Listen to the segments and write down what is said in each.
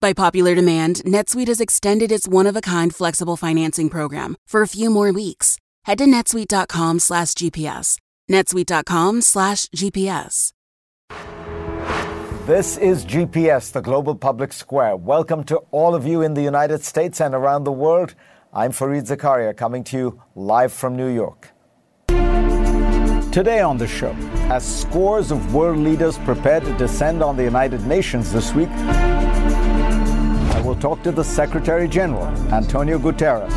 By popular demand, NetSuite has extended its one-of-a-kind flexible financing program for a few more weeks. Head to netsuite.com slash GPS. netsuite.com slash GPS. This is GPS, the global public square. Welcome to all of you in the United States and around the world. I'm Fareed Zakaria, coming to you live from New York. Today on the show, as scores of world leaders prepare to descend on the United Nations this week, will talk to the Secretary General, Antonio Guterres.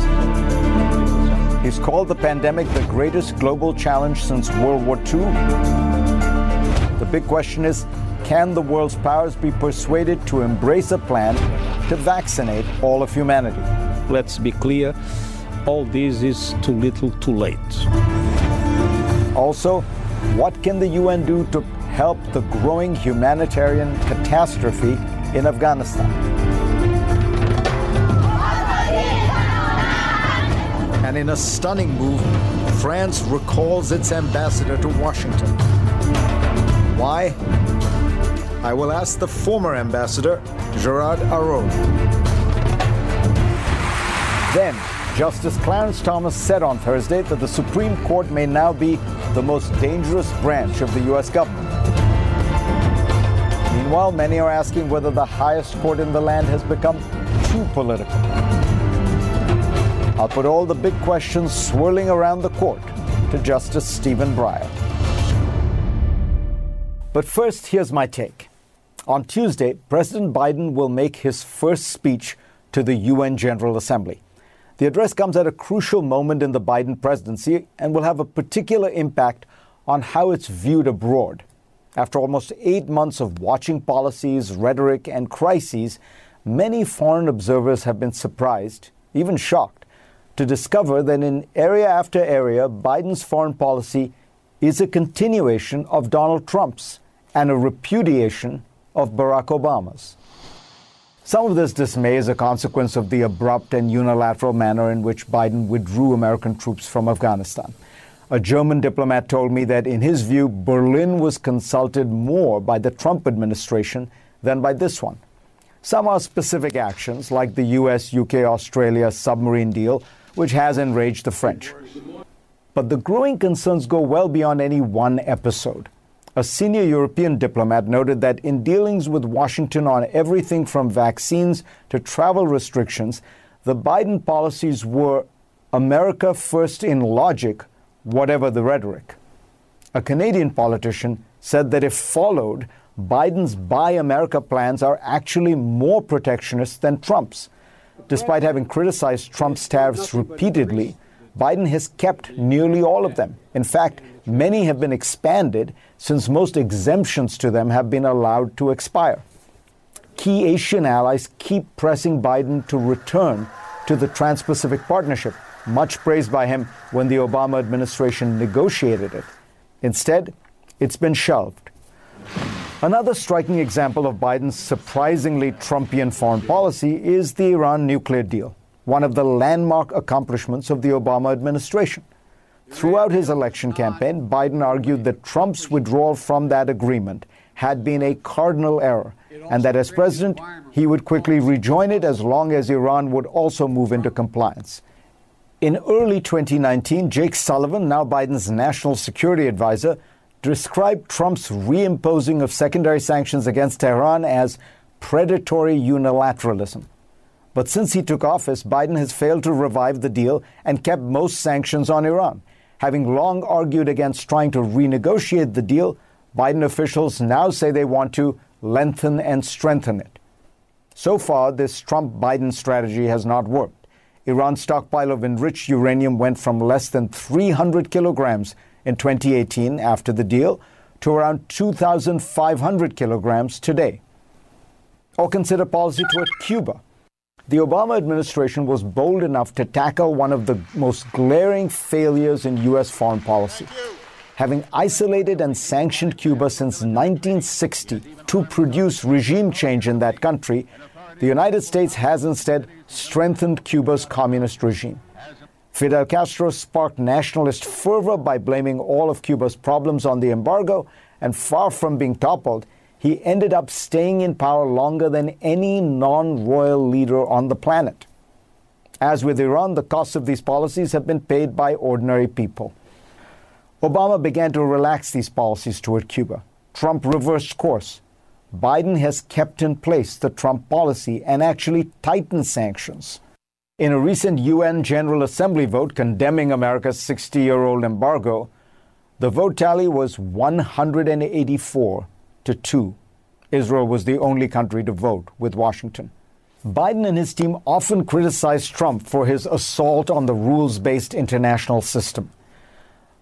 He's called the pandemic the greatest global challenge since World War II. The big question is can the world's powers be persuaded to embrace a plan to vaccinate all of humanity? Let's be clear all this is too little, too late. Also, what can the UN do to help the growing humanitarian catastrophe in Afghanistan? And in a stunning move, France recalls its ambassador to Washington. Why? I will ask the former ambassador, Gerard Araud. Then, Justice Clarence Thomas said on Thursday that the Supreme Court may now be the most dangerous branch of the U.S. government. Meanwhile, many are asking whether the highest court in the land has become too political. I'll put all the big questions swirling around the court to Justice Stephen Breyer. But first, here's my take. On Tuesday, President Biden will make his first speech to the UN General Assembly. The address comes at a crucial moment in the Biden presidency and will have a particular impact on how it's viewed abroad. After almost eight months of watching policies, rhetoric, and crises, many foreign observers have been surprised, even shocked, to discover that in area after area, Biden's foreign policy is a continuation of Donald Trump's and a repudiation of Barack Obama's. Some of this dismay is a consequence of the abrupt and unilateral manner in which Biden withdrew American troops from Afghanistan. A German diplomat told me that, in his view, Berlin was consulted more by the Trump administration than by this one. Some are specific actions, like the US UK Australia submarine deal, which has enraged the French. But the growing concerns go well beyond any one episode. A senior European diplomat noted that in dealings with Washington on everything from vaccines to travel restrictions, the Biden policies were America first in logic, whatever the rhetoric. A Canadian politician said that if followed, Biden's Buy America plans are actually more protectionist than Trump's. Despite having criticized Trump's tariffs repeatedly, Biden has kept nearly all of them. In fact, many have been expanded since most exemptions to them have been allowed to expire. Key Asian allies keep pressing Biden to return to the Trans Pacific Partnership, much praised by him when the Obama administration negotiated it. Instead, it's been shelved. Another striking example of Biden's surprisingly Trumpian foreign policy is the Iran nuclear deal, one of the landmark accomplishments of the Obama administration. Throughout his election campaign, Biden argued that Trump's withdrawal from that agreement had been a cardinal error, and that as president, he would quickly rejoin it as long as Iran would also move into compliance. In early 2019, Jake Sullivan, now Biden's national security advisor, described Trump's reimposing of secondary sanctions against Tehran as predatory unilateralism. But since he took office, Biden has failed to revive the deal and kept most sanctions on Iran. Having long argued against trying to renegotiate the deal, Biden officials now say they want to lengthen and strengthen it. So far, this Trump Biden strategy has not worked. Iran's stockpile of enriched uranium went from less than 300 kilograms in 2018 after the deal to around 2,500 kilograms today. Or consider policy toward Cuba. the Obama administration was bold enough to tackle one of the most glaring failures in U.S. foreign policy. Having isolated and sanctioned Cuba since 1960 to produce regime change in that country, the United States has instead strengthened Cuba's communist regime. Fidel Castro sparked nationalist fervor by blaming all of Cuba's problems on the embargo, and far from being toppled, he ended up staying in power longer than any non royal leader on the planet. As with Iran, the costs of these policies have been paid by ordinary people. Obama began to relax these policies toward Cuba. Trump reversed course. Biden has kept in place the Trump policy and actually tightened sanctions. In a recent UN General Assembly vote condemning America's 60 year old embargo, the vote tally was 184 to 2. Israel was the only country to vote with Washington. Biden and his team often criticize Trump for his assault on the rules based international system.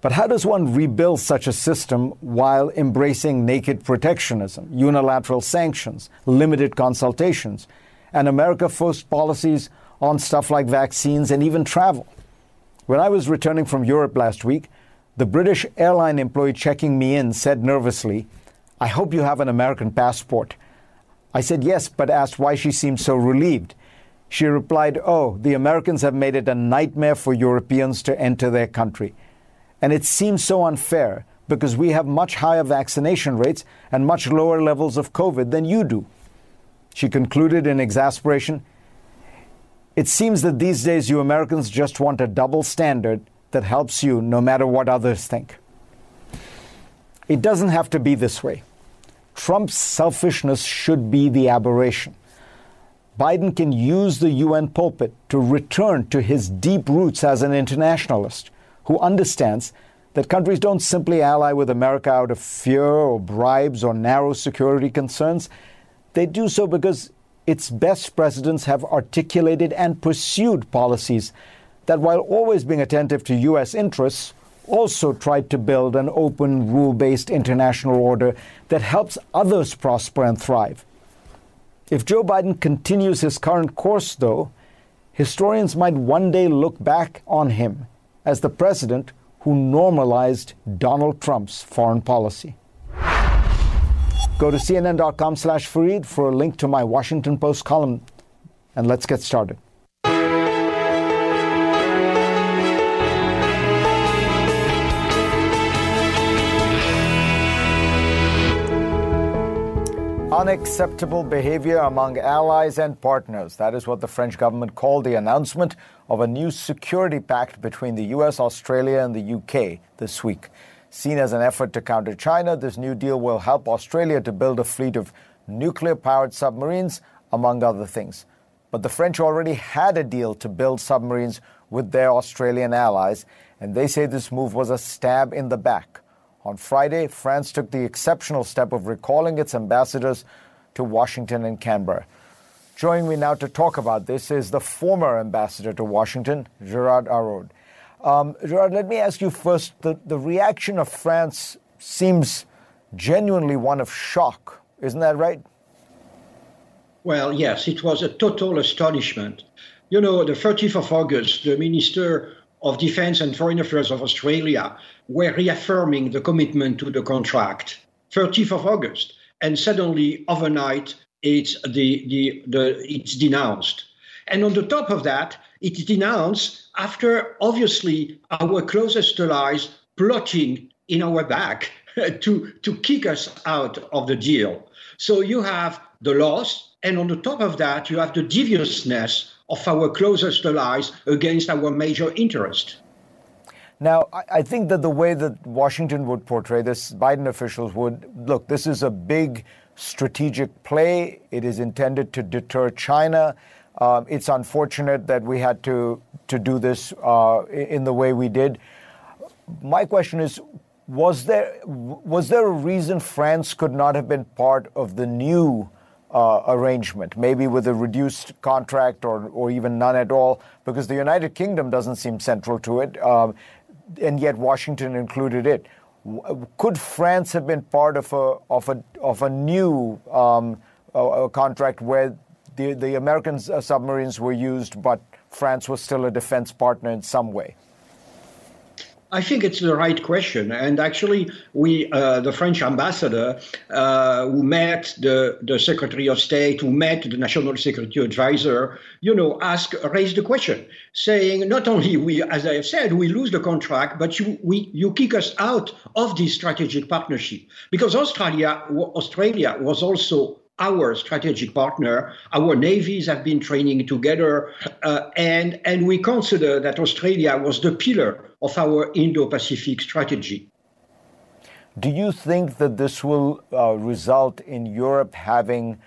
But how does one rebuild such a system while embracing naked protectionism, unilateral sanctions, limited consultations, and America first policies on stuff like vaccines and even travel. When I was returning from Europe last week, the British airline employee checking me in said nervously, I hope you have an American passport. I said yes, but asked why she seemed so relieved. She replied, Oh, the Americans have made it a nightmare for Europeans to enter their country. And it seems so unfair because we have much higher vaccination rates and much lower levels of COVID than you do. She concluded in exasperation it seems that these days you Americans just want a double standard that helps you no matter what others think. It doesn't have to be this way. Trump's selfishness should be the aberration. Biden can use the UN pulpit to return to his deep roots as an internationalist who understands that countries don't simply ally with America out of fear or bribes or narrow security concerns. They do so because its best presidents have articulated and pursued policies that, while always being attentive to U.S. interests, also tried to build an open, rule based international order that helps others prosper and thrive. If Joe Biden continues his current course, though, historians might one day look back on him as the president who normalized Donald Trump's foreign policy. Go to cnn.com slash Fareed for a link to my Washington Post column, and let's get started. Unacceptable behavior among allies and partners. That is what the French government called the announcement of a new security pact between the US, Australia, and the UK this week. Seen as an effort to counter China, this new deal will help Australia to build a fleet of nuclear powered submarines, among other things. But the French already had a deal to build submarines with their Australian allies, and they say this move was a stab in the back. On Friday, France took the exceptional step of recalling its ambassadors to Washington and Canberra. Joining me now to talk about this is the former ambassador to Washington, Gerard Araud. Um, Gerard, let me ask you first the, the reaction of France seems genuinely one of shock. Isn't that right? Well, yes, it was a total astonishment. You know, the 30th of August, the Minister of Defense and Foreign Affairs of Australia were reaffirming the commitment to the contract. 30th of August. And suddenly, overnight, it's, the, the, the, it's denounced. And on the top of that, it's denounced after obviously our closest allies plotting in our back to, to kick us out of the deal. So you have the loss, and on the top of that, you have the deviousness of our closest allies against our major interest. Now, I think that the way that Washington would portray this, Biden officials would look, this is a big strategic play. It is intended to deter China. Um, it's unfortunate that we had to to do this uh, in the way we did. My question is: Was there was there a reason France could not have been part of the new uh, arrangement, maybe with a reduced contract or or even none at all? Because the United Kingdom doesn't seem central to it, um, and yet Washington included it. Could France have been part of a of a of a new um, a, a contract where the, the American uh, submarines were used, but France was still a defense partner in some way? I think it's the right question, and actually, we, uh, the French ambassador, uh, who met the, the Secretary of State, who met the National Security Advisor, you know, ask raised the question, saying not only we, as I have said, we lose the contract, but you we you kick us out of this strategic partnership because Australia Australia was also our strategic partner. Our navies have been training together, uh, and and we consider that Australia was the pillar of our Indo-Pacific strategy. Do you think that this will uh, result in Europe having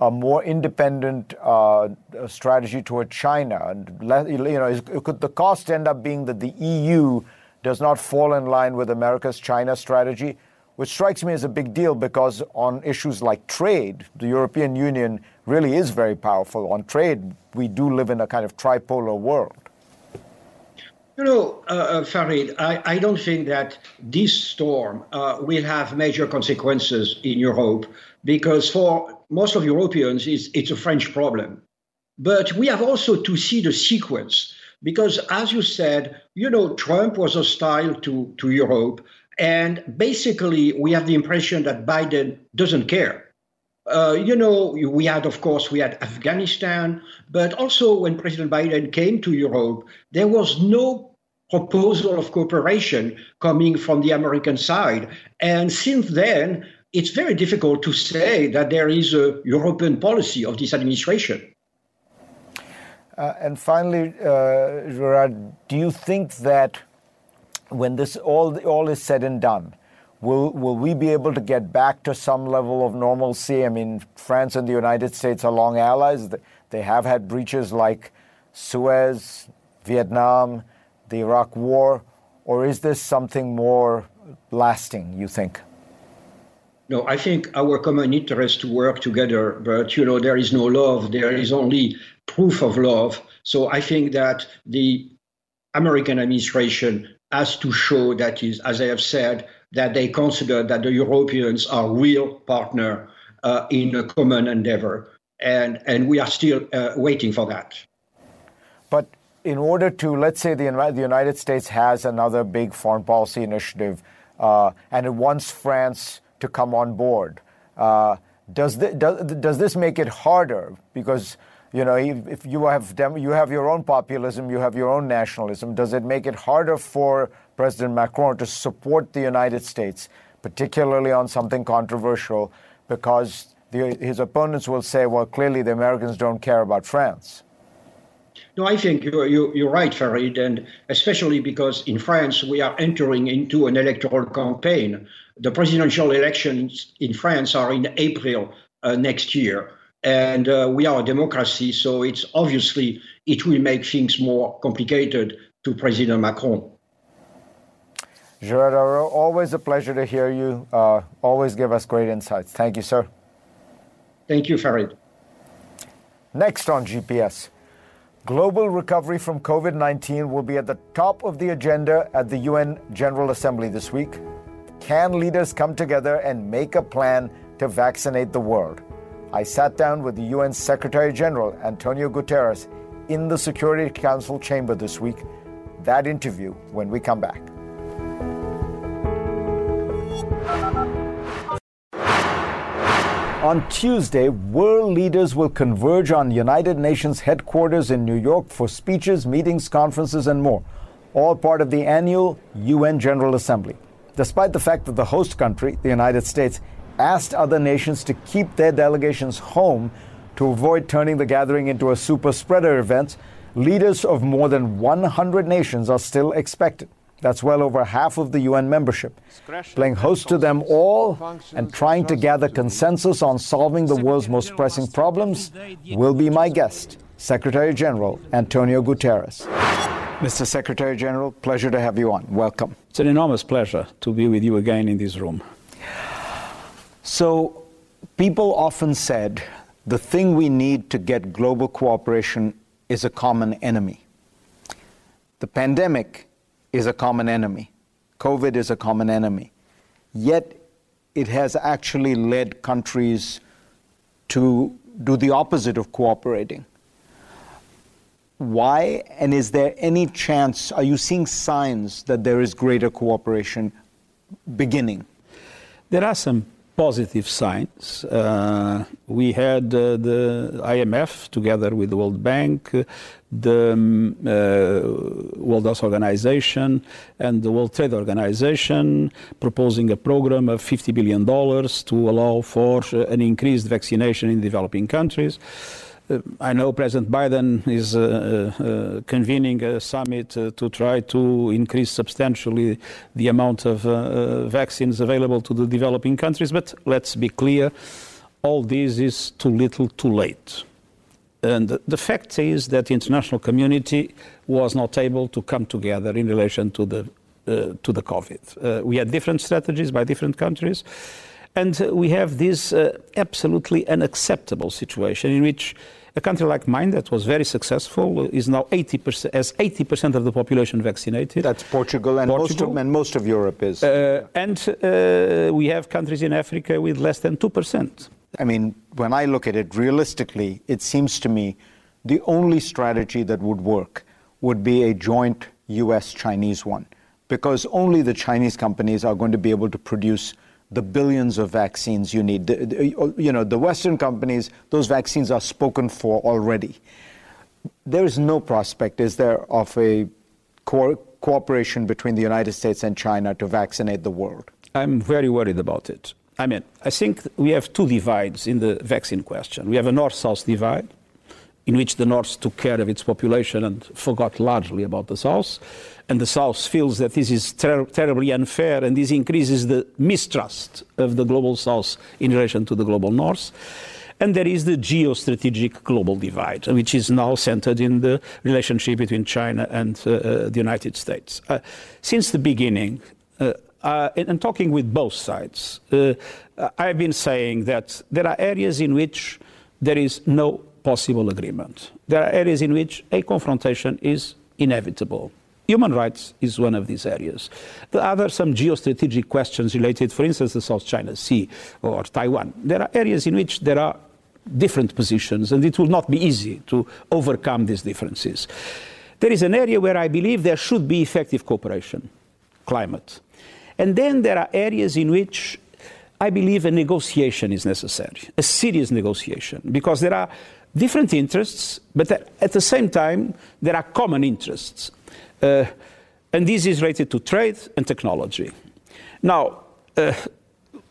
a more independent uh, strategy toward China? And you know, could the cost end up being that the EU does not fall in line with America's China strategy? Which strikes me as a big deal because on issues like trade, the European Union really is very powerful. On trade, we do live in a kind of tripolar world. You know, uh, uh, Fareed, I, I, don't think that this storm uh, will have major consequences in Europe because for most of Europeans, it's, it's a French problem. But we have also to see the sequence because, as you said, you know, Trump was hostile to, to Europe. And basically, we have the impression that Biden doesn't care. Uh, you know, we had, of course, we had Afghanistan, but also when President Biden came to Europe, there was no proposal of cooperation coming from the American side. And since then, it's very difficult to say that there is a European policy of this administration. Uh, and finally, uh, Gerard, do you think that when this all all is said and done, will will we be able to get back to some level of normalcy? I mean, France and the United States are long allies. They have had breaches like Suez, Vietnam, the Iraq War, or is this something more lasting? You think? No, I think our common interest to work together, but you know, there is no love. There is only proof of love. So I think that the American administration has to show that is, as I have said, that they consider that the Europeans are real partner uh, in a common endeavor, and and we are still uh, waiting for that. But in order to, let's say, the, the United States has another big foreign policy initiative, uh, and it wants France to come on board. Uh, does, th- does does this make it harder because? You know, if you have dem- you have your own populism, you have your own nationalism. Does it make it harder for President Macron to support the United States, particularly on something controversial, because the, his opponents will say, well, clearly the Americans don't care about France. No, I think you're, you're, right, Fareed, and especially because in France we are entering into an electoral campaign. The presidential elections in France are in April uh, next year and uh, we are a democracy, so it's obviously it will make things more complicated to President Macron. Gerard always a pleasure to hear you. Uh, always give us great insights. Thank you, sir. Thank you, Fareed. Next on GPS, global recovery from COVID 19 will be at the top of the agenda at the UN General Assembly this week. Can leaders come together and make a plan to vaccinate the world? I sat down with the UN Secretary General Antonio Guterres in the Security Council chamber this week. That interview when we come back. On Tuesday, world leaders will converge on United Nations headquarters in New York for speeches, meetings, conferences, and more, all part of the annual UN General Assembly. Despite the fact that the host country, the United States, asked other nations to keep their delegations home to avoid turning the gathering into a super spreader event, leaders of more than 100 nations are still expected. That's well over half of the UN membership. Playing host to them all and trying to gather consensus on solving the world's most pressing problems will be my guest, Secretary General Antonio Guterres. Mr. Secretary General, pleasure to have you on. Welcome. It's an enormous pleasure to be with you again in this room. So, people often said the thing we need to get global cooperation is a common enemy. The pandemic is a common enemy. COVID is a common enemy. Yet, it has actually led countries to do the opposite of cooperating. Why? And is there any chance, are you seeing signs that there is greater cooperation beginning? There are some positive signs. Uh, we had uh, the IMF together with the World Bank, uh, the um, uh, World Health Organization, and the World Trade Organization proposing a program of $50 billion to allow for uh, an increased vaccination in developing countries. Uh, I know President Biden is uh, uh, convening a summit to try to increase substantially the amount of vaccines available to the developing countries, but let's be clear, all this is too little too late. And the fact is that the international community was not able to come together in relation to the, uh, to the COVID. Uh, we had different strategies by different countries. And uh, we have this uh, absolutely unacceptable situation in which a country like mine that was very successful is now 80% as 80% of the population vaccinated. That's Portugal and, Portugal. Most, of, and most of Europe is. Uh, and uh, we have countries in Africa with less than 2%. I mean, when I look at it realistically, it seems to me the only strategy that would work would be a joint US Chinese one because only the Chinese companies are going to be able to produce the billions of vaccines you need. The, uh, you know, the Western companies, those vaccines are spoken for already. There is no prospect, is there, of a co- cooperation between the United States and China to vaccinate the world? I'm very worried about it. I mean, I think we have two divides in the vaccine question. We have a north south divide, in which the north took care of its population and forgot largely about the south and the South feels that this is ter terribly unfair, and this increases the mistrust of the global South in relation to the global North. And there is the geostrategic global divide, which is now centered in the relationship between China and uh, uh, the United States. Uh, since the beginning, uh, uh, and talking with both sides, uh, I've been saying that there are areas in which there is no possible agreement. There are areas in which a confrontation is inevitable. Human rights is one of these areas. There are some geostrategic questions related, for instance, the South China Sea or Taiwan. There are areas in which there are different positions, and it will not be easy to overcome these differences. There is an area where I believe there should be effective cooperation climate. And then there are areas in which I believe a negotiation is necessary, a serious negotiation, because there are different interests, but at the same time, there are common interests. Uh, and this is related to trade and technology. Now, uh,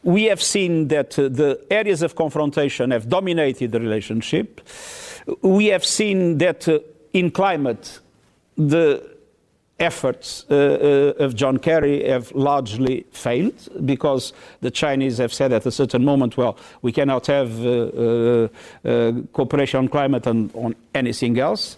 we have seen that uh, the areas of confrontation have dominated the relationship. We have seen that uh, in climate, the efforts uh, uh, of John Kerry have largely failed because the Chinese have said at a certain moment, well, we cannot have cooperation on climate and on anything else.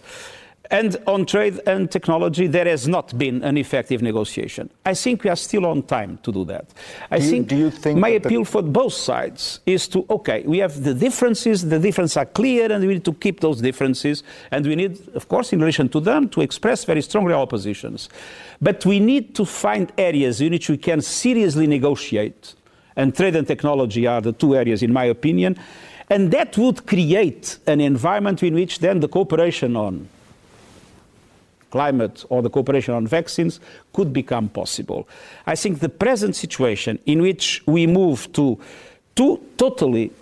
And on trade and technology, there has not been an effective negotiation. I think we are still on time to do that. I do you, think, you think my appeal for both sides is to okay, we have the differences, the differences are clear, and we need to keep those differences. And we need, of course, in relation to them, to express very strongly our positions. But we need to find areas in which we can seriously negotiate. And trade and technology are the two areas, in my opinion. And that would create an environment in which then the cooperation on climate or the cooperation on vaccines could become possible. I think the present situation in which we move to two totally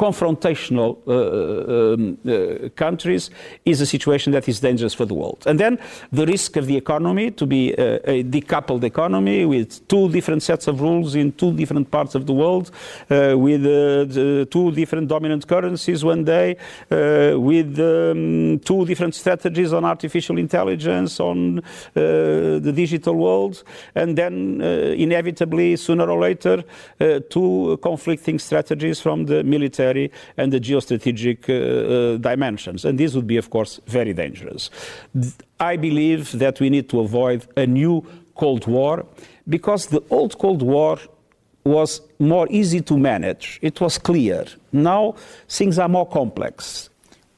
confrontational uh, uh, um, uh, countries is a situation that is dangerous for the world. And then the risk of the economy to be a, a decoupled economy with two different sets of rules in two different parts of the world, uh, with uh, two different dominant currencies one day, uh, with um, two different strategies on artificial intelligence, on the digital world, and then inevitably, sooner or later, two conflicting strategies from the military military and the geostrategic uh, uh, dimensions. And this would be, of course, very dangerous. I believe that we need to avoid a new Cold War because the old Cold War was more easy to manage. It was clear. Now things are more complex.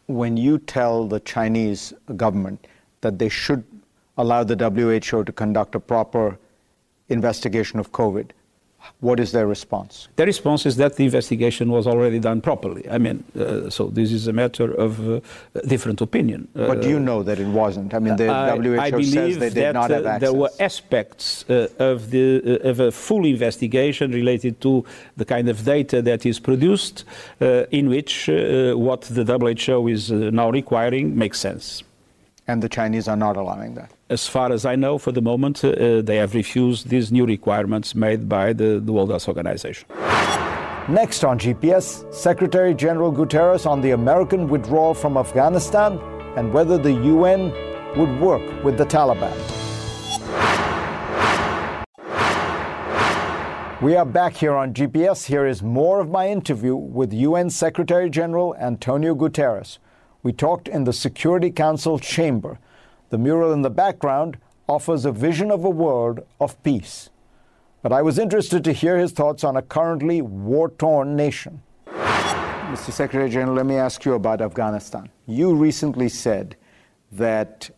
When you tell the Chinese government that they should allow the WHO to conduct a proper investigation of COVID, What is their response? The response is that the investigation was already done properly. I mean, uh, so this is a matter of uh, different opinion. But do you know that it wasn't? I mean, the I, WHO I says they did that, not have uh, access. There were aspects uh, of, the, uh, of a full investigation related to the kind of data that is produced, uh, in which uh, what the WHO is uh, now requiring makes sense. and the Chinese are not allowing that. As far as I know, for the moment, uh, they have refused these new requirements made by the, the World Health Organization. Next on GPS, Secretary General Guterres on the American withdrawal from Afghanistan and whether the UN would work with the Taliban. We are back here on GPS. Here is more of my interview with UN Secretary General Antonio Guterres. We talked in the Security Council chamber. The mural in the background offers a vision of a world of peace. But I was interested to hear his thoughts on a currently war torn nation. Mr. Secretary General, let me ask you about Afghanistan. You recently said that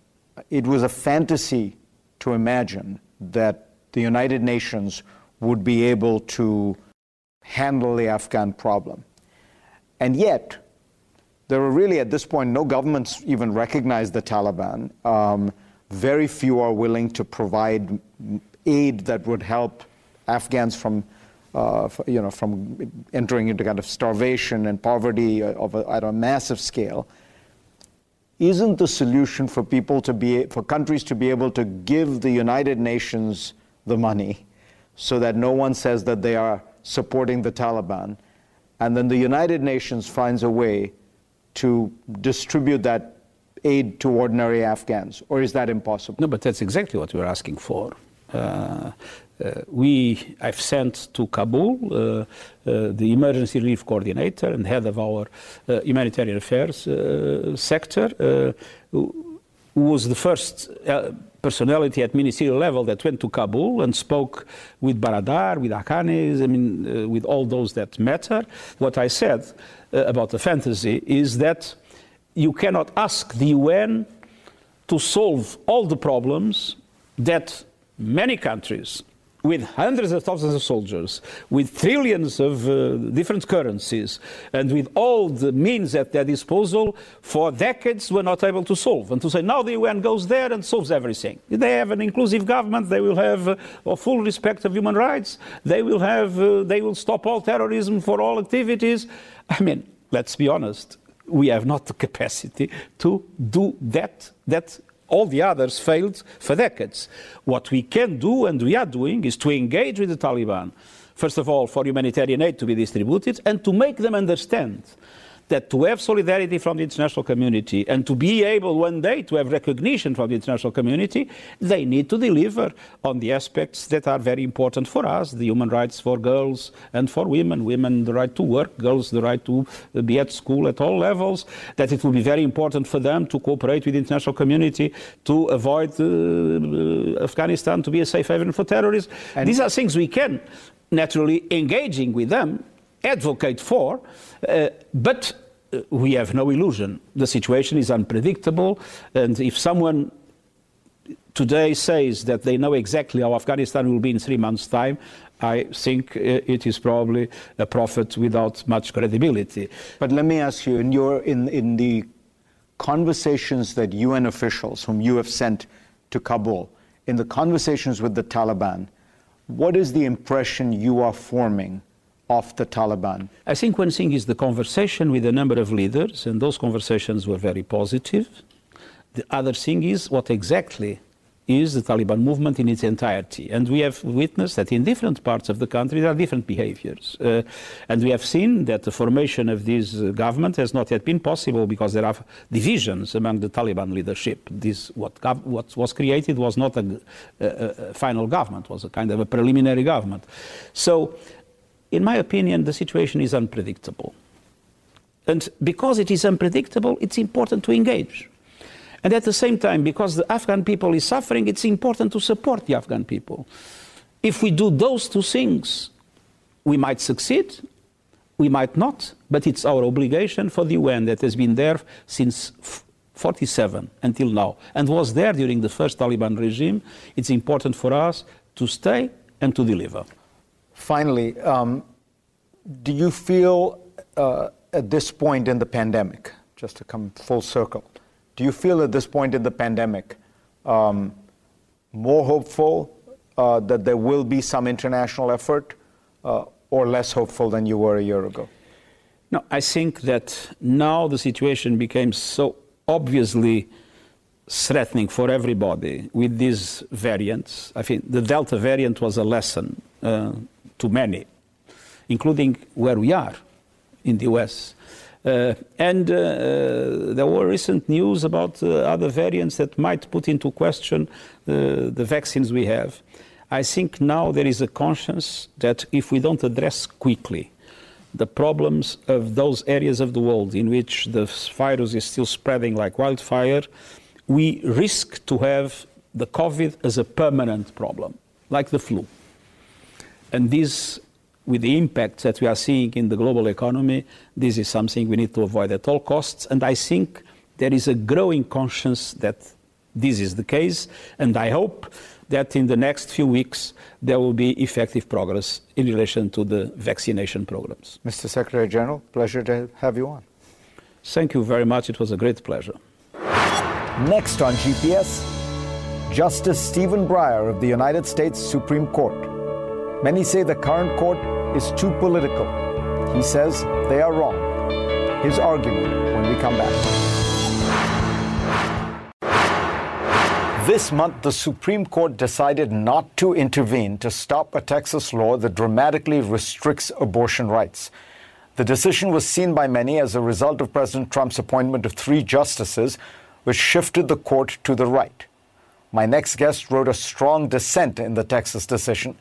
it was a fantasy to imagine that the United Nations would be able to handle the Afghan problem. And yet, there are really, at this point, no governments even recognize the Taliban. Um, very few are willing to provide aid that would help Afghans from, uh, you know, from entering into kind of starvation and poverty of a, at a massive scale. Isn't the solution for people to be, for countries to be able to give the United Nations the money so that no one says that they are supporting the Taliban, and then the United Nations finds a way to distribute that aid to ordinary Afghans, or is that impossible? No, but that's exactly what we're asking for. Uh, uh, we, I've sent to Kabul uh, uh the emergency relief coordinator and head of our uh, humanitarian affairs uh, sector, who, who was the first personality at ministerial level that went to Kabul and spoke with Baradar, with Haqqani, I mean, uh, with all those that matter. What I said uh, about the fantasy is that you cannot ask the UN to solve all the problems that many countries with hundreds of thousands of soldiers, with trillions of uh, different currencies, and with all the means at their disposal, for decades were not able to solve. And to say now the UN goes there and solves everything. They have an inclusive government. They will have uh, full respect of human rights. They will have. Uh, they will stop all terrorism for all activities. I mean, let's be honest. We have not the capacity to do that. That all the others failed for decades. What we can do, and we are doing, is to engage with the Taliban. First of all, for humanitarian aid to be distributed, and to make them understand that to have solidarity from the international community and to be able one day to have recognition from the international community, they need to deliver on the aspects that are very important for us the human rights for girls and for women, women the right to work, girls the right to be at school at all levels, that it will be very important for them to cooperate with the international community to avoid uh, Afghanistan to be a safe haven for terrorists. And These are things we can naturally engaging with them advocate for, uh, but uh, we have no illusion. The situation is unpredictable, and if someone today says that they know exactly how Afghanistan will be in three months' time, I think uh, it is probably a prophet without much credibility. But let me ask you, in, your, in, in the conversations that UN officials whom you have sent to Kabul, in the conversations with the Taliban, what is the impression you are forming of the Taliban? I think one thing is the conversation with a number of leaders, and those conversations were very positive. The other thing is what exactly is the Taliban movement in its entirety. And we have witnessed that in different parts of the country there are different behaviors. Uh, and we have seen that the formation of this uh, government has not yet been possible because there are divisions among the Taliban leadership. This, what, gov- what was created was not a, a, a final government, was a kind of a preliminary government. So in my opinion, the situation is unpredictable. And because it is unpredictable, it's important to engage. And at the same time, because the Afghan people is suffering, it's important to support the Afghan people. If we do those two things, we might succeed, we might not, but it's our obligation for the UN that has been there since 47 until now and was there during the first Taliban regime. It's important for us to stay and to deliver. Finally, um, do you feel uh, at this point in the pandemic, just to come full circle, do you feel at this point in the pandemic um, more hopeful uh, that there will be some international effort uh, or less hopeful than you were a year ago? No, I think that now the situation became so obviously threatening for everybody with these variants. I think the Delta variant was a lesson uh, to many, including where we are in the US. Uh, and uh, uh, there were recent news about uh, other variants that might put into question uh, the vaccines we have. I think now there is a conscience that if we don't address quickly the problems of those areas of the world in which the virus is still spreading like wildfire, we risk to have the COVID as a permanent problem, like the flu. And this, with the impact that we are seeing in the global economy, this is something we need to avoid at all costs. And I think there is a growing conscience that this is the case. And I hope that in the next few weeks there will be effective progress in relation to the vaccination programs. Mr. Secretary General, pleasure to have you on. Thank you very much. It was a great pleasure. Next on GPS, Justice Stephen Breyer of the United States Supreme Court. Many say the current court is too political. He says they are wrong. His argument when we come back. This month, the Supreme Court decided not to intervene to stop a Texas law that dramatically restricts abortion rights. The decision was seen by many as a result of President Trump's appointment of three justices which shifted the court to the right. My next guest wrote a strong dissent in the Texas decision.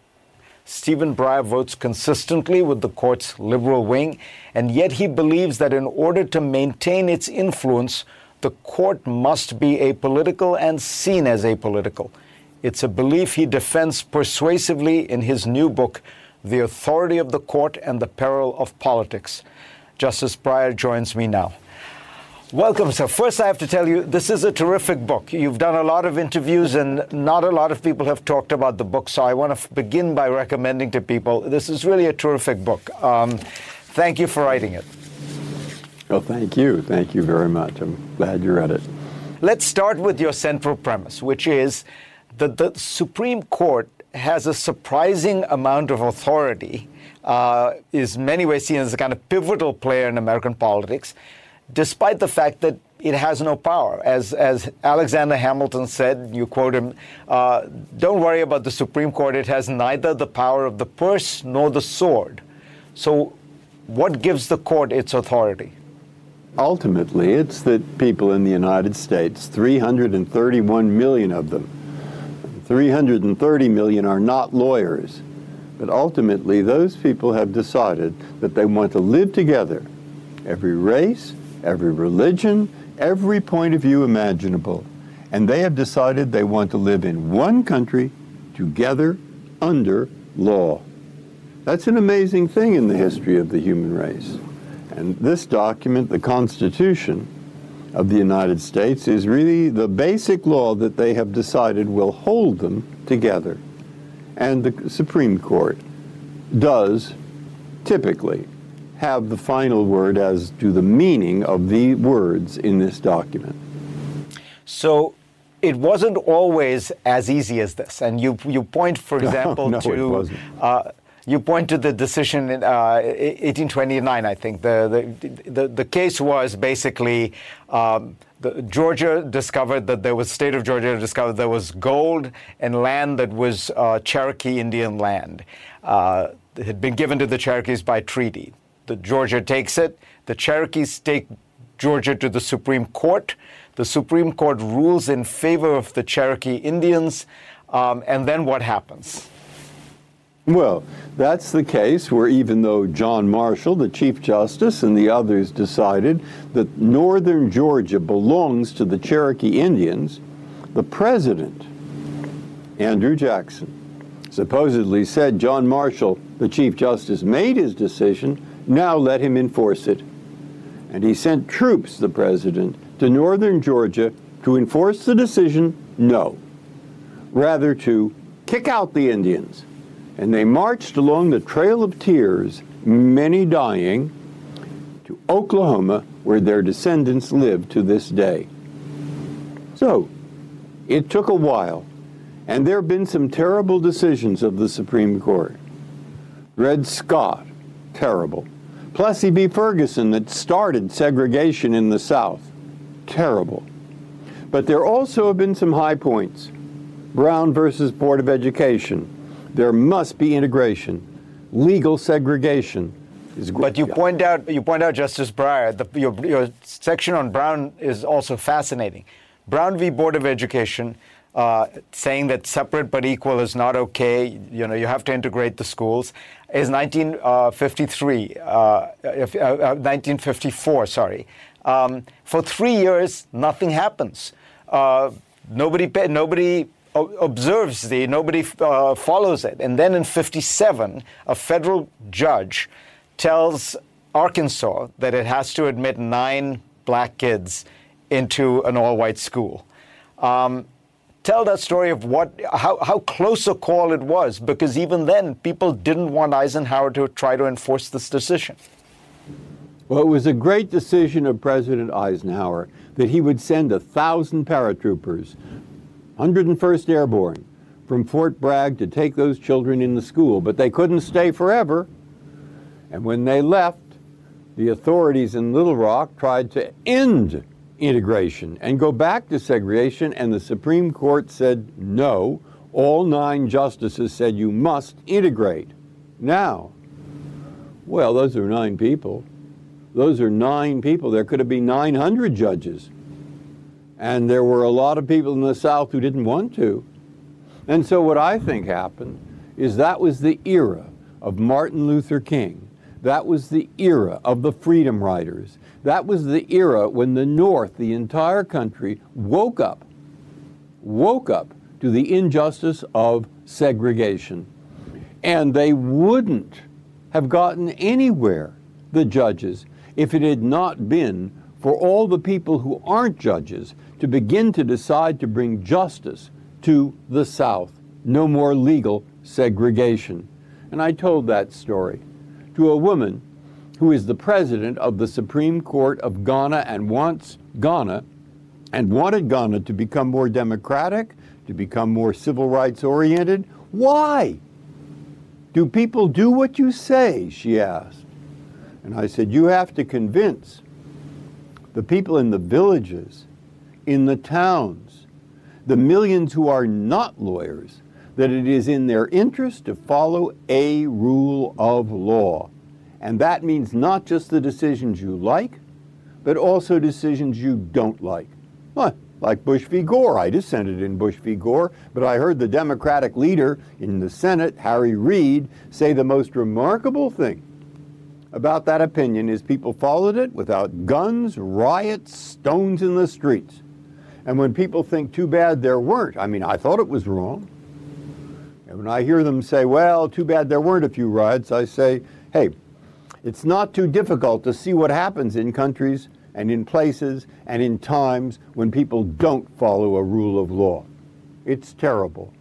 Stephen Breyer votes consistently with the court's liberal wing, and yet he believes that in order to maintain its influence, the court must be apolitical and seen as apolitical. It's a belief he defends persuasively in his new book, The Authority of the Court and the Peril of Politics. Justice Breyer joins me now. Welcome, sir. First, I have to tell you, this is a terrific book. You've done a lot of interviews, and not a lot of people have talked about the book. So I want to begin by recommending to people this is really a terrific book. Um, thank you for writing it. Well, thank you. Thank you very much. I'm glad you read it. Let's start with your central premise, which is that the Supreme Court has a surprising amount of authority, uh, is many ways seen as a kind of pivotal player in American politics despite the fact that it has no power. As, as Alexander Hamilton said, you quote him, uh, don't worry about the Supreme Court. It has neither the power of the purse nor the sword. So, what gives the court its authority? Ultimately, it's that people in the United States, 331 million of them, 330 million are not lawyers. But ultimately, those people have decided that they want to live together, every race, every religion, every point of view imaginable. And they have decided they want to live in one country together under law. That's an amazing thing in the history of the human race. And this document, the Constitution of the United States, is really the basic law that they have decided will hold them together. And the Supreme Court does typically have the final word as to the meaning of the words in this document. So it wasn't always as easy as this. And you, you point, for example, no, to. Uh, you point to the decision in uh, 1829, I think. The, the, the, the case was basically um, the, Georgia discovered that there was, state of Georgia discovered there was gold and land that was uh, Cherokee Indian land. Uh, it had been given to the Cherokees by treaty the Georgia takes it. The Cherokees take Georgia to the Supreme Court. The Supreme Court rules in favor of the Cherokee Indians. Um, and then what happens? Well, that's the case where even though John Marshall, the Chief Justice, and the others decided that northern Georgia belongs to the Cherokee Indians, the president, Andrew Jackson, supposedly said John Marshall, the Chief Justice, made his decision now let him enforce it. And he sent troops, the president, to northern Georgia to enforce the decision no, rather to kick out the Indians And they marched along the Trail of Tears, many dying, to Oklahoma, where their descendants live to this day. So, it took a while, and there have been some terrible decisions of the Supreme Court. Dred Scott, terrible. Plessy v. Ferguson, that started segregation in the South, terrible. But there also have been some high points. Brown versus Board of Education. There must be integration. Legal segregation is great. But you point out, you point out, Justice Breyer, the, your, your section on Brown is also fascinating. Brown v. Board of Education, uh, saying that separate but equal is not okay. You know, you have to integrate the schools. Is 1953, uh, uh, 1954, uh, sorry. Um, for three years, nothing happens. Nobody, nobody observes the, nobody follows it. And then in 57, a federal judge tells Arkansas that it has to admit nine black kids into an all-white school. Um, tell that story of what, how, how close a call it was, because even then people didn't want Eisenhower to try to enforce this decision. Well, it was a great decision of President Eisenhower that he would send a thousand paratroopers, 101st Airborne, from Fort Bragg to take those children in the school, but they couldn't stay forever. And when they left, the authorities in Little Rock tried to end integration and go back to segregation, and the Supreme Court said no. All nine justices said you must integrate. Now, well, those are nine people. Those are nine people. There could have been 900 judges. And there were a lot of people in the South who didn't want to. And so, what I think happened is that was the era of Martin Luther King. That was the era of the Freedom Riders. That was the era when the North, the entire country, woke up, woke up to the injustice of segregation. And they wouldn't have gotten anywhere, the judges, if it had not been for all the people who aren't judges to begin to decide to bring justice to the South. No more legal segregation. And I told that story to a woman who is the president of the Supreme Court of Ghana and wants Ghana and wanted Ghana to become more democratic, to become more civil rights oriented. Why? Do people do what you say? She asked. And I said, You have to convince the people in the villages, in the towns, the millions who are not lawyers, that it is in their interest to follow a rule of law. And that means not just the decisions you like, but also decisions you don't like. Well, like Bush v. Gore. I dissented in Bush v. Gore, but I heard the Democratic leader in the Senate, Harry Reid, say the most remarkable thing about that opinion is people followed it without guns, riots, stones in the streets. And when people think too bad there weren't, I mean, I thought it was wrong. And when I hear them say, well, too bad there weren't a few riots, I say, hey, it's not too difficult to see what happens in countries and in places and in times when people don't follow a rule of law. It's terrible.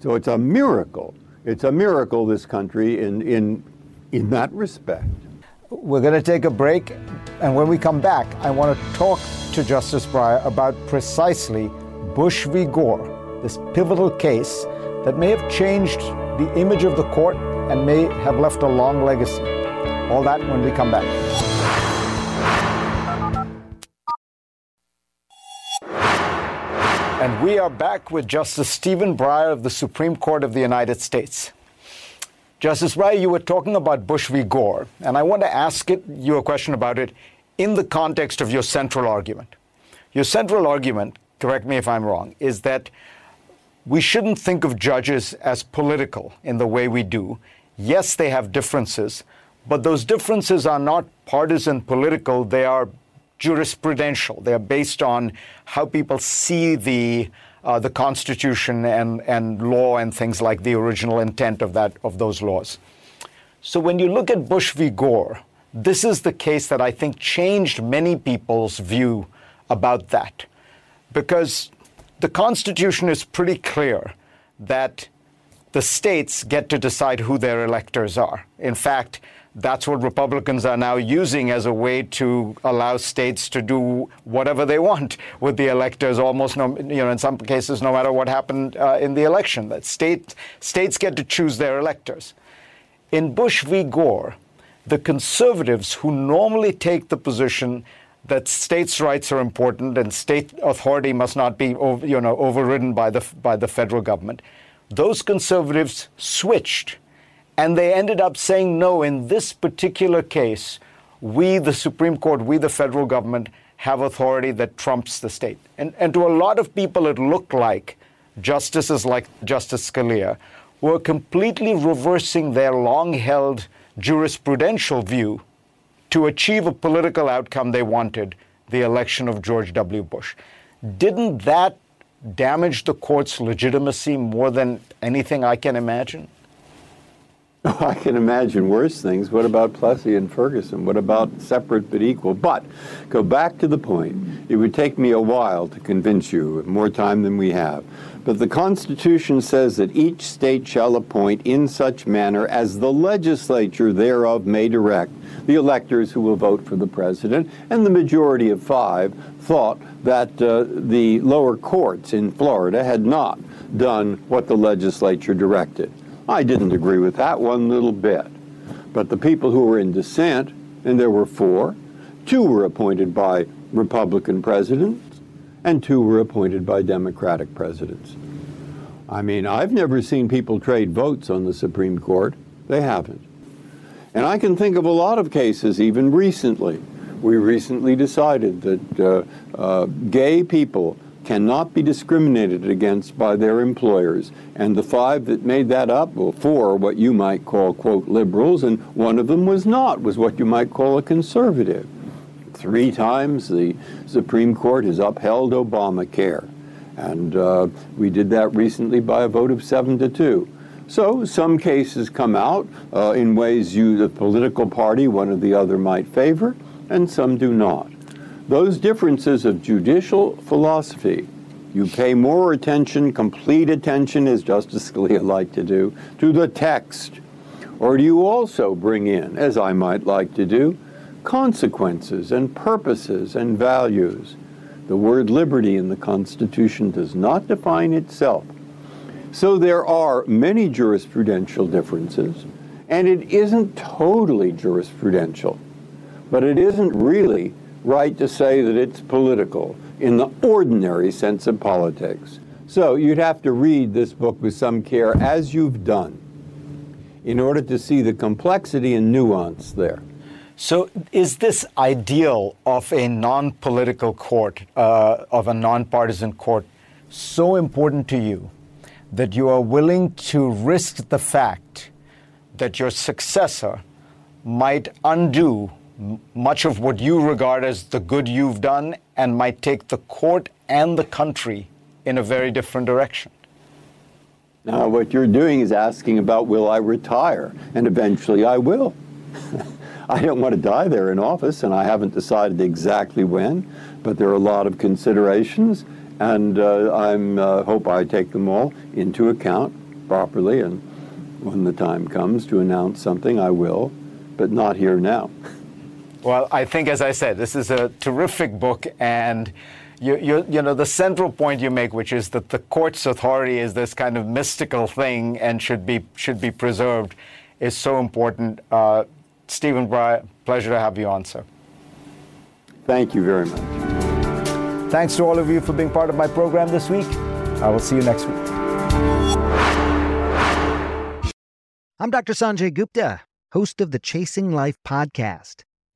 So it's a miracle. It's a miracle, this country, in, in in that respect. We're going to take a break, and when we come back, I want to talk to Justice Breyer about precisely Bush v. Gore, this pivotal case that may have changed the image of the court and may have left a long legacy. All that when we come back. And we are back with Justice Stephen Breyer of the Supreme Court of the United States. Justice Breyer, you were talking about Bush v. Gore, and I want to ask it, you a question about it in the context of your central argument. Your central argument, correct me if I'm wrong, is that we shouldn't think of judges as political in the way we do. Yes, they have differences, but those differences are not partisan political, they are jurisprudential. They are based on how people see the uh, the Constitution and, and law and things like the original intent of, that, of those laws. So when you look at Bush v. Gore, this is the case that I think changed many people's view about that. Because the Constitution is pretty clear that the states get to decide who their electors are. In fact, that's what Republicans are now using as a way to allow states to do whatever they want with the electors, almost, no, you know, in some cases, no matter what happened uh, in the election. That state, states get to choose their electors. In Bush v. Gore, the conservatives who normally take the position that states' rights are important and state authority must not be you know, overridden by the, by the federal government, those conservatives switched and they ended up saying, no, in this particular case, we, the Supreme Court, we, the federal government, have authority that trumps the state. And, and to a lot of people, it looked like justices like Justice Scalia were completely reversing their long held jurisprudential view to achieve a political outcome they wanted the election of George W. Bush. Didn't that damage the court's legitimacy more than anything I can imagine? I can imagine worse things. What about Plessy and Ferguson? What about separate but equal? But go back to the point. It would take me a while to convince you, more time than we have. But the Constitution says that each state shall appoint in such manner as the legislature thereof may direct the electors who will vote for the president. And the majority of five thought that uh, the lower courts in Florida had not done what the legislature directed. I didn't agree with that one little bit. But the people who were in dissent, and there were four, two were appointed by Republican presidents, and two were appointed by Democratic presidents. I mean, I've never seen people trade votes on the Supreme Court. They haven't. And I can think of a lot of cases, even recently. We recently decided that uh, uh, gay people cannot be discriminated against by their employers. And the five that made that up, well, four what you might call, quote, liberals, and one of them was not, was what you might call a conservative. Three times the Supreme Court has upheld Obamacare. And uh, we did that recently by a vote of seven to two. So some cases come out uh, in ways you, the political party, one or the other, might favor, and some do not. Those differences of judicial philosophy, you pay more attention, complete attention, as Justice Scalia liked to do, to the text? Or do you also bring in, as I might like to do, consequences and purposes and values? The word liberty in the Constitution does not define itself. So there are many jurisprudential differences, and it isn't totally jurisprudential, but it isn't really right to say that it's political in the ordinary sense of politics. So you'd have to read this book with some care, as you've done, in order to see the complexity and nuance there. So, is this ideal of a non political court, uh, of a non-partisan court, so important to you that you are willing to risk the fact that your successor might undo much of what you regard as the good you've done and might take the court and the country in a very different direction. Now, what you're doing is asking about will I retire? And eventually I will. I don't want to die there in office, and I haven't decided exactly when, but there are a lot of considerations, and uh, I uh, hope I take them all into account properly, and when the time comes to announce something, I will, but not here now. Well, I think, as I said, this is a terrific book, and you, you, you, know the central point you make, which is that the court's authority is this kind of mystical thing and should be should be preserved, is so important. Uh, Stephen Breyer, pleasure to have you on, sir. Thank you very much. Thanks to all of you for being part of my program this week. I will see you next week. I'm Dr. Sanjay Gupta, host of the Chasing Life podcast.